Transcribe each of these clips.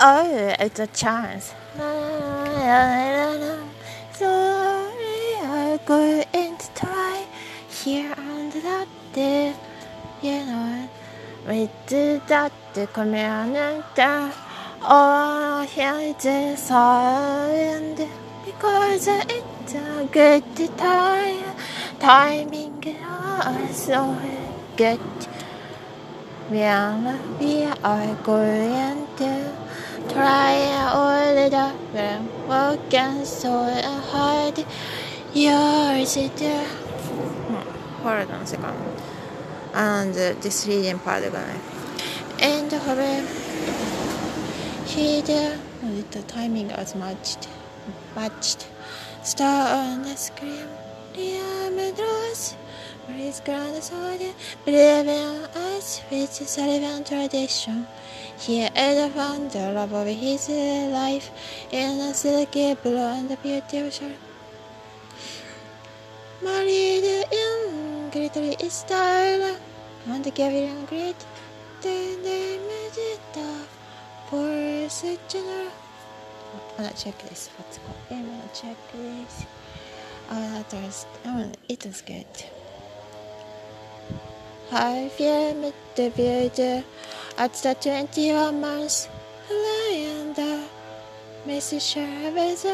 oh, it's a chance. So I'm going to try here and that, day, you know, with that community. Oh, here's the sound because it's a good time. Timing is so good. Well, we are going to try all the time. Working so hard. Yours to do. Hold on a second. And this reading part gonna of it. He did the timing as matched. Matched. Star on the screen. Liam Rose. Mary's grand soldier, believing us with Sullivan tradition. He is the love of his life in a silky blue and beautiful. Married in glittery style and giving great the name of the Force General. On a checklist, what's called? I'm on a checklist. Oh, that was, oh, it was good. I film debuted at the 21 months and the message with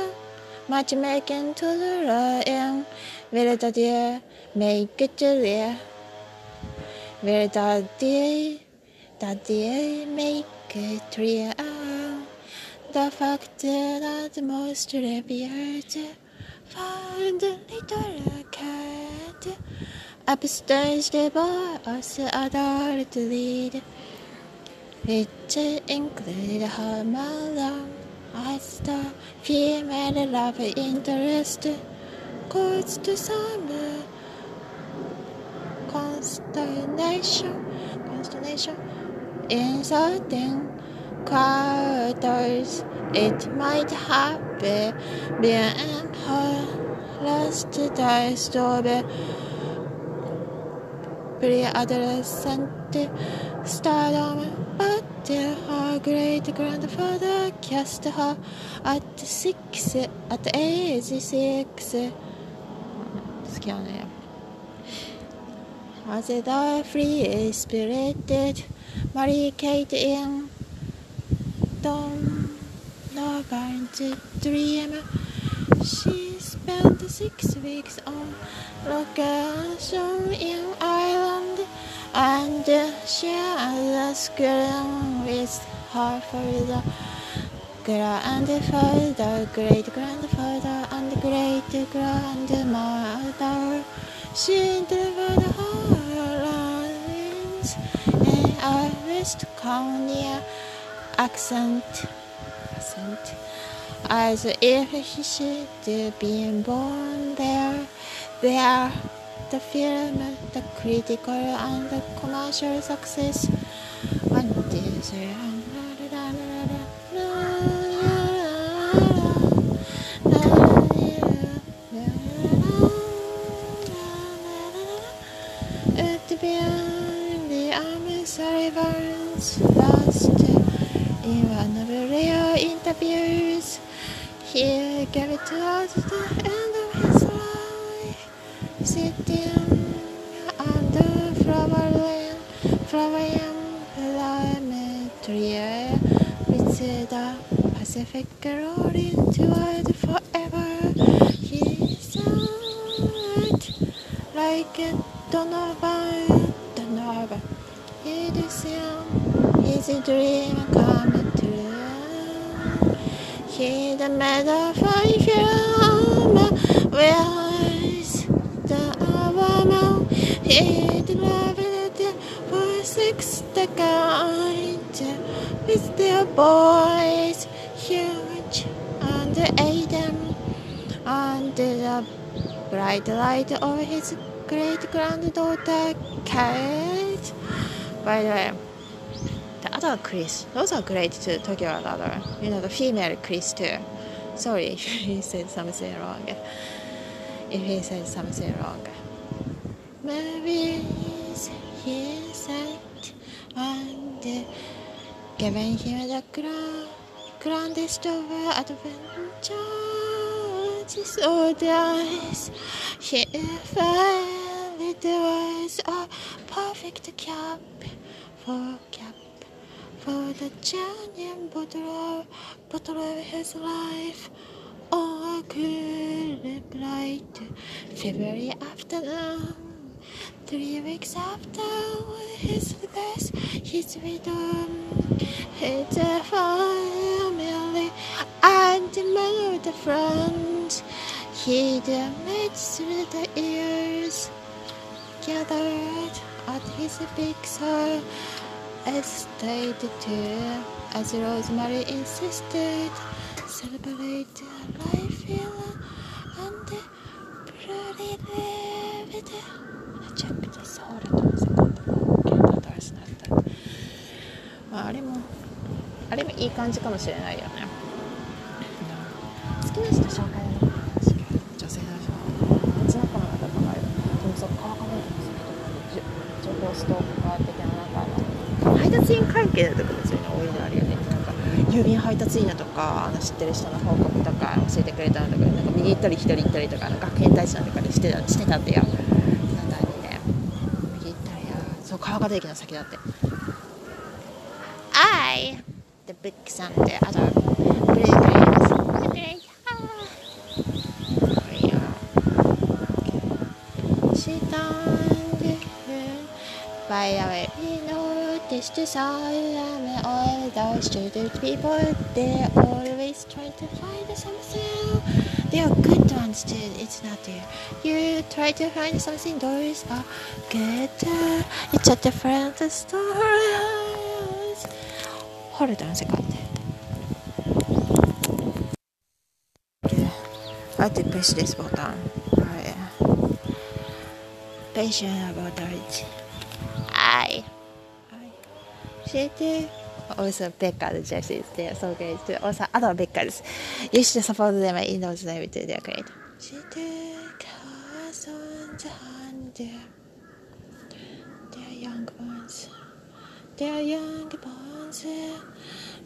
matchmaking to the lion. Will the deer make it clear? Will the deer, the deer make it real. The fact that most revered found a little cat upstairs the boss adult lead which include her mother as the female love interest. Caused some consternation consternation. In certain quarters it might have been last taste of pre-adolescent stardom, but her great grandfather cast her at six, at age six. Scanner. As the free spirited Mary Kate in Don dream, she spent six weeks on location in Ireland and shared the screen with her father, grandfather, great grandfather, and great grandmother. She delivered her lines in a West County accent, accent as if she'd been born there. There, the film, the critical and the commercial success. One, two, three, Beyond the army survivors last in one of the rare interviews he gave it to us the end of his life sitting under flower lane flowering lime tree with the Pacific rolling toward forever. He said like a Donovan Donovan. He'd seen his dream come true. He'd made a fine film it for six decades with their boys Hugh and Aiden and the bright light of his great granddaughter Kate. By the way, the other Chris, those are great too, Tokyo and other. You know, the female Chris too. Sorry if he said something wrong. If he said something wrong. Maybe he said and giving him the crown grandest of adventures or dies. He fell it was a perfect cap for cap for the genuine bottle of, bottle of his life. On a cool bright February afternoon. Three weeks after his death, his widow, his family, and the friends he made through the years gathered at his Big Sur estate too, as Rosemary insisted, celebrate life and truly lived. めちゃくちゃソウルとセカンドがキャンドルダースになった、まあ、あれもあれもいい感じかもしれないよね、好きな人紹介だね女性だし別の子の方とかでもそっからかない情報ストーカー的ななんかあの配達員関係のとこもそういうの多いのあるよねなんか郵便配達員だとかあの知ってる人の報告とか教えてくれたのとかなんか右行ったり左行ったりとかあの学園大使のとかでしてたしてたってよそ博多駅の先だって I the big さんであとブレイクレイですブレイしたんです By the way, we noticed the silent and all those stupid people, they always try to find something. They are good ones too. It's not you you try to find something those are good. It's a different story hold on a second. I have to push this button oh, yeah. patient about it I. I. Did also Becca the Jesse is there, so great too. Also other Beccas. You should support them in those names too, they're great. She took us on the hand, their young ones, their young ones,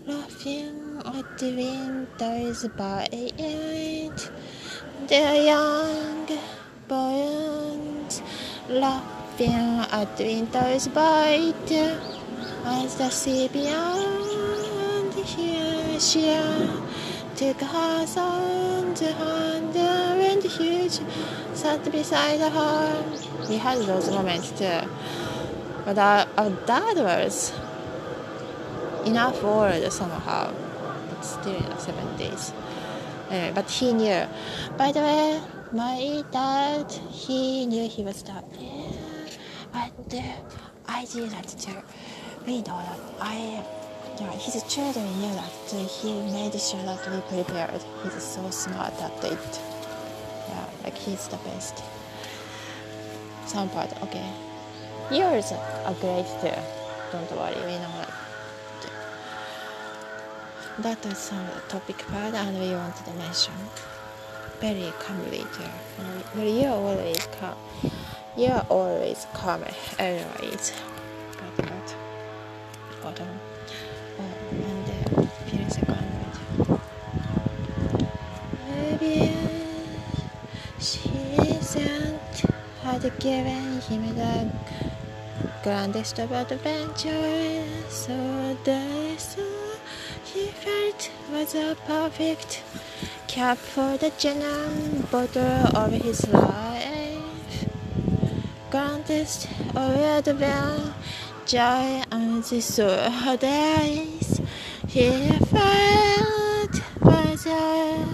laughing at the windows by it. Their young boys laughing at the windows by it. As the sea beyond here, she took her son's hand and huge sat beside her. We had those moments too. But our, our dad was enough old somehow. But still in the 70s. Anyway, but he knew. By the way, my dad, he knew he was that. And uh, I did that too we know that I, yeah, his children knew that he made sure that we prepared. He's so smart at it. Yeah, like he's the best. Some part, okay. Yours are great too. Don't worry, we know that. That was some topic part, and we wanted to mention. Very calmly too. But you're always calm. You're always calm, anyways. Had given him the grandest of adventures so this he felt was a perfect cap for the genuine border of his life grandest of adventures joy the sore days. He felt was a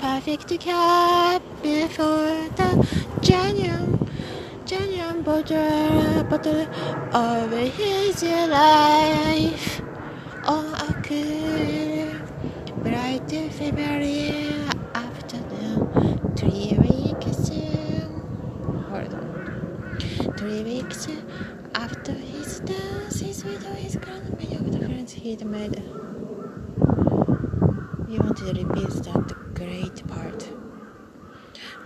perfect cap before the genuine, genuine bottle of his life. On a cool, bright February afternoon, three weeks, hold on, three weeks after his death, his widow, his grand many of the friends he'd made. We wanted to repeat that great part.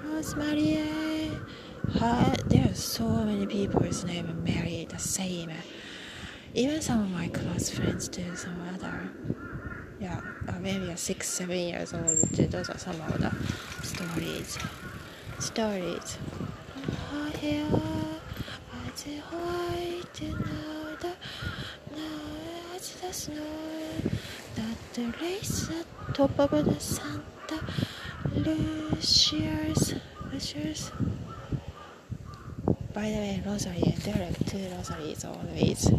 Rosemary, her, there are so many people people's name married the same. Even some of my close friends do some other. yeah, uh, maybe six, seven years old. Those are some of the stories. Stories. Oh, snow that the race at top of the Santa Lucia's Lucia's. By the way, Rosary, direct to Rosary is always.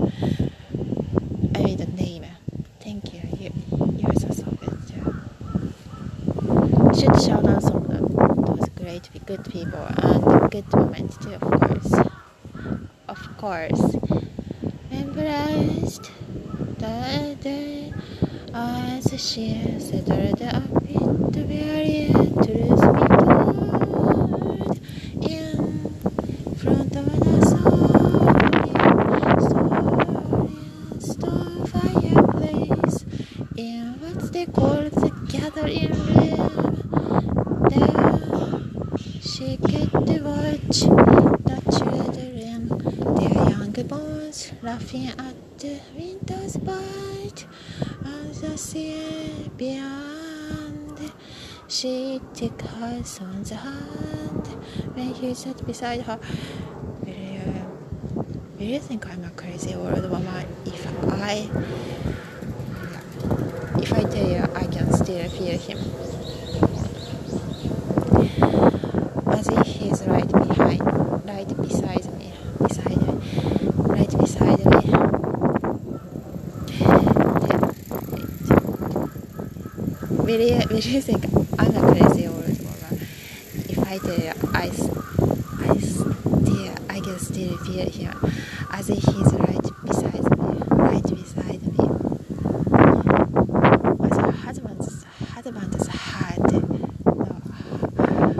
I read the name. Eh? Thank you. You, you're so, so good too. Should shout out some of those great, good people and good moments too, of course. Of course. Embraced the day as she settled up into very truth be told in front of the soaring stone fireplace in what they call the gathering room. Could watch the children, their young bones, laughing at the winter's bite and the sea beyond. She took her son's hand when he sat beside her. Will you, will you think I'm a crazy old woman if I, if I tell you I can still feel him? If he's right behind, right beside me, beside me, right beside me. Will you think I'm a crazy old woman if I tell you I, I still, I can still feel him. As if he's right beside me, right beside me. As a husband's, husband's heart, no, her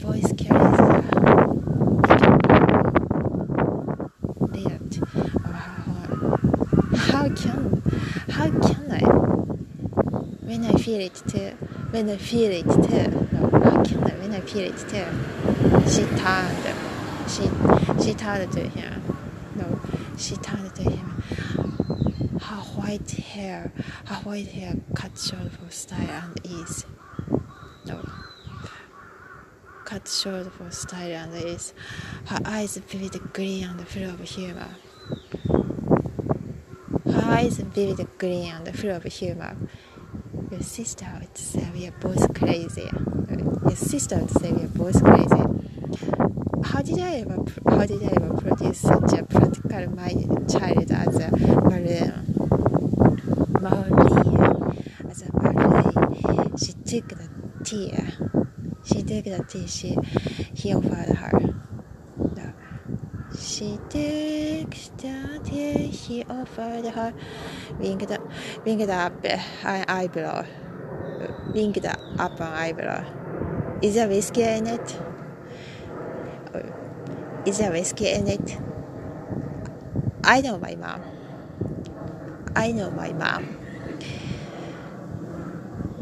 voice carries the lilt of her heart. How can, how can I? when I feel it too, when I feel it too, no, I, when I feel it too, she turned, she, she turned to him, no, she turned to him, her white hair, her white hair cut short for style and ease, no, cut short for style and ease, her eyes vivid green and full of humor. Her eyes vivid green and full of humor. Your sister would say we are both crazy. Uh, your sister would say we are both crazy. How did I ever, how did I ever produce such a practical minded child as a balloon? Marie, as a balloon, she took the tea. She took the tea she, he offered her. She took the tea he offered her, winked, winked up an eyebrow, winked up an eyebrow. Is there whiskey in it? Is there whiskey in it? I know my mom. I know my mom.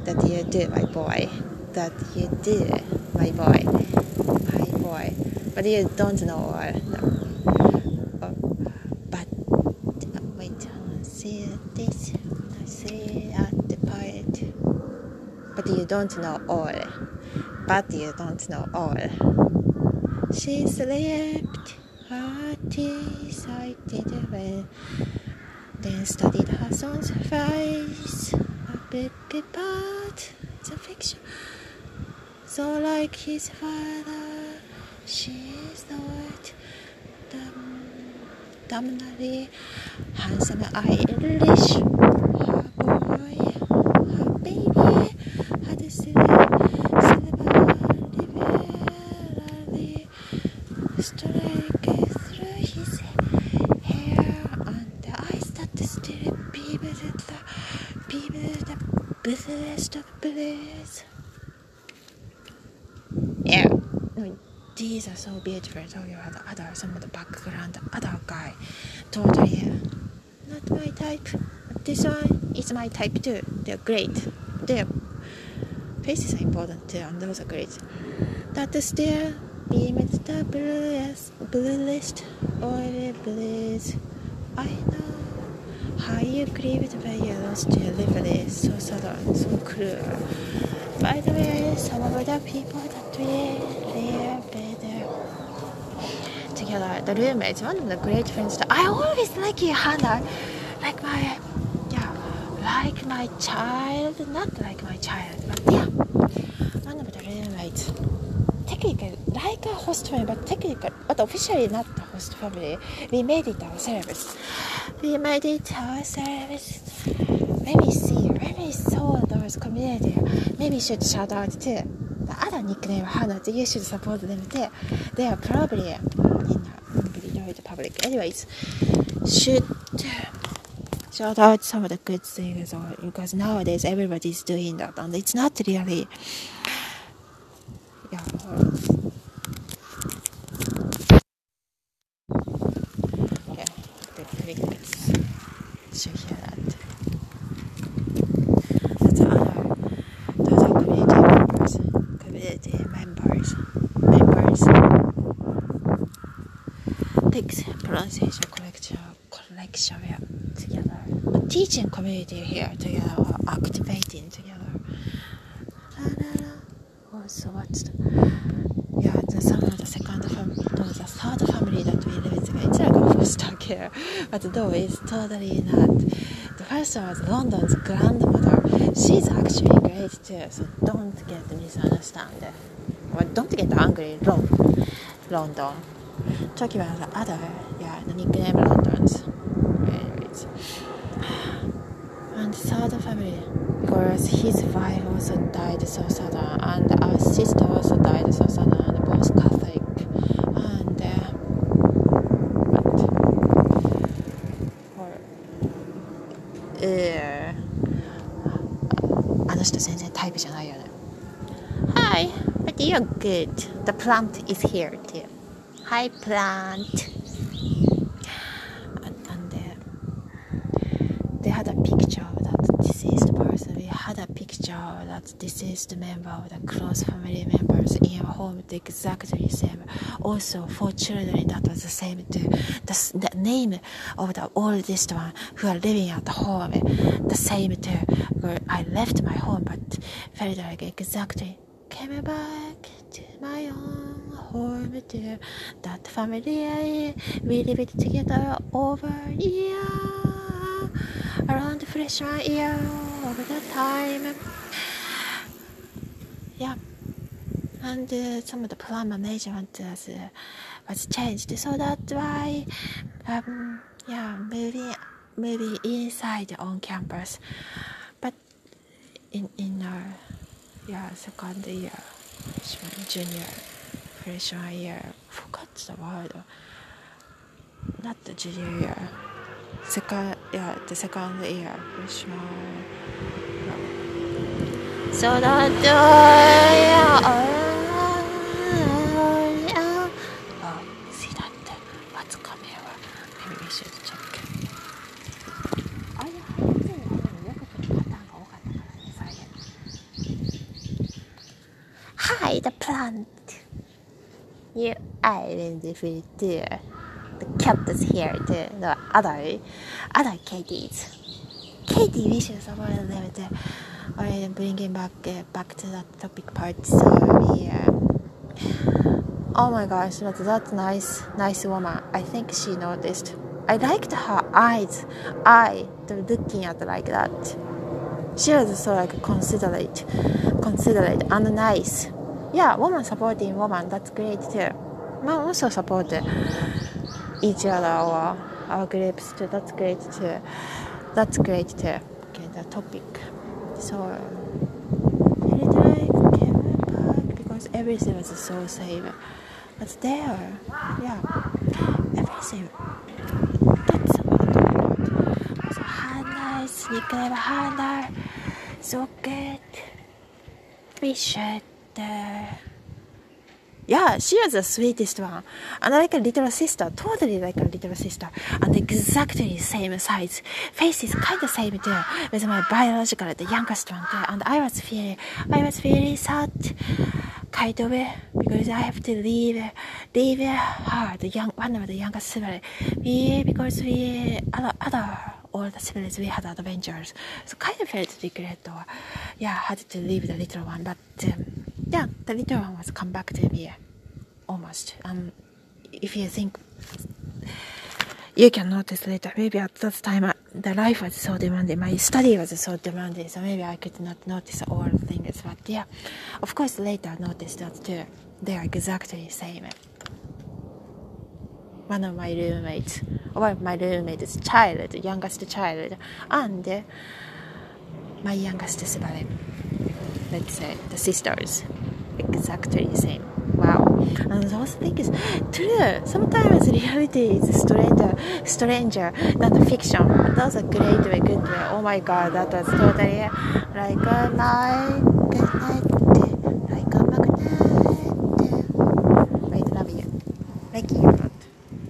That you do, my boy. That you do, my boy. My boy. But you don't know. No. Oh, But uh, wait, see this. See at the part. But you don't know all. But you don't know all. She slept her teeth sighted when then studied her son's face. A big part, it's a fiction. So like his father, she dominantly handsome Irish. Her boy, her baby, had a liberally strike through his hair and the eyes that still beamed the beamed the bluest of blues. Yeah, these are so beautiful. Talking about the other, some of the background, other guy, totally not my type. This one is my type too. They're great. Their faces are important too, and those are great. That still beamed the bluest, bluest oily blues. I know how you grieved when you lost your liveries. so southern, so cruel. By the way, some of the people that we live with uh, together, the roommates, one of the great friends that I always like you, Hannah, like my, yeah, like my child, not like my child, but yeah, one of the roommates. Technically, like a host family, but technically, but officially not the host family. We made it ourselves. We made it ourselves. Maybe see, maybe saw those community. Maybe should shout out to the other nickname Hannah. You should support them too. They are probably in the public. Anyways, should shout out some of the good things or, because nowadays everybody's doing that and it's not really yeah okay the crickets should hear that that's other those are community members community members members collection together. A teaching community here together activating together. Also what's the yeah the some of the second family no the third family that we live with it's like a foster care but though it's totally not. The first one was London's grandmother. She's actually great too so don't get misunderstood or don't get angry. Wrong London. Talking about the other yeah the nickname London's anyways and third family because his wife also died so sudden and our sister also died so sudden and both Catholic and uh, but for uh, あの人全然タイプじゃないよね Hi, but you're good. The plant is here too. Hi, plant. Oh, of that deceased member of the close family members in our home, the exactly same. Also, for children, that was the same too. The, the name of the oldest one who are living at home, the same too. Where I left my home, but felt like exactly came back to my own home to that family. We lived together over year, around freshman year over the time. Yeah, and uh, some of the plan management was, uh, was changed, so that's why, um, yeah, moving moving inside on campus, but in in our yeah second year, junior, freshman year, forgot the word, not the junior year, second yeah the second year freshman. So the door, it. See that? What's coming here? The plant. New island if you do. The cactus here, too. the other, other kitties. Katie wishes someone lived there or bringing back uh, back to that topic part. So yeah. Oh my gosh, but that nice, nice woman. I think she noticed. I liked her eyes, eye, looking at like that. She was so like considerate, considerate and nice. Yeah, woman supporting woman, that's great too. Man also support each other or our groups too. That's great too. That's great too. Okay, the topic. So felt like came back because everything was so safe. But there, yeah, everything. That's about So Hannah, nickname Hannah, so good. We should. Uh, yeah, she was the sweetest one. And like a little sister, totally like a little sister. And exactly same size. Face is kind of same too, with my biological, the youngest one too. And I was feeling, I was feeling sad, kind of, because I have to leave, leave her, the young, one of the youngest sibling. We, because we, other, other all the spirits we had adventures. So kind of felt regret or yeah, had to leave the little one. But um, yeah, the little one was come back to me almost. Um, if you think you can notice later, maybe at that time uh, the life was so demanding, my study was so demanding, so maybe I could not notice all things. But yeah, of course later I noticed that too. They are exactly the same one of my roommates, one of my roommates' child, youngest child, and my youngest sibling. Let's say the sisters, exactly same. Wow, and those things true. Sometimes reality is stranger, stranger than fiction. Those a great, good. way. Oh my God, that was totally like a night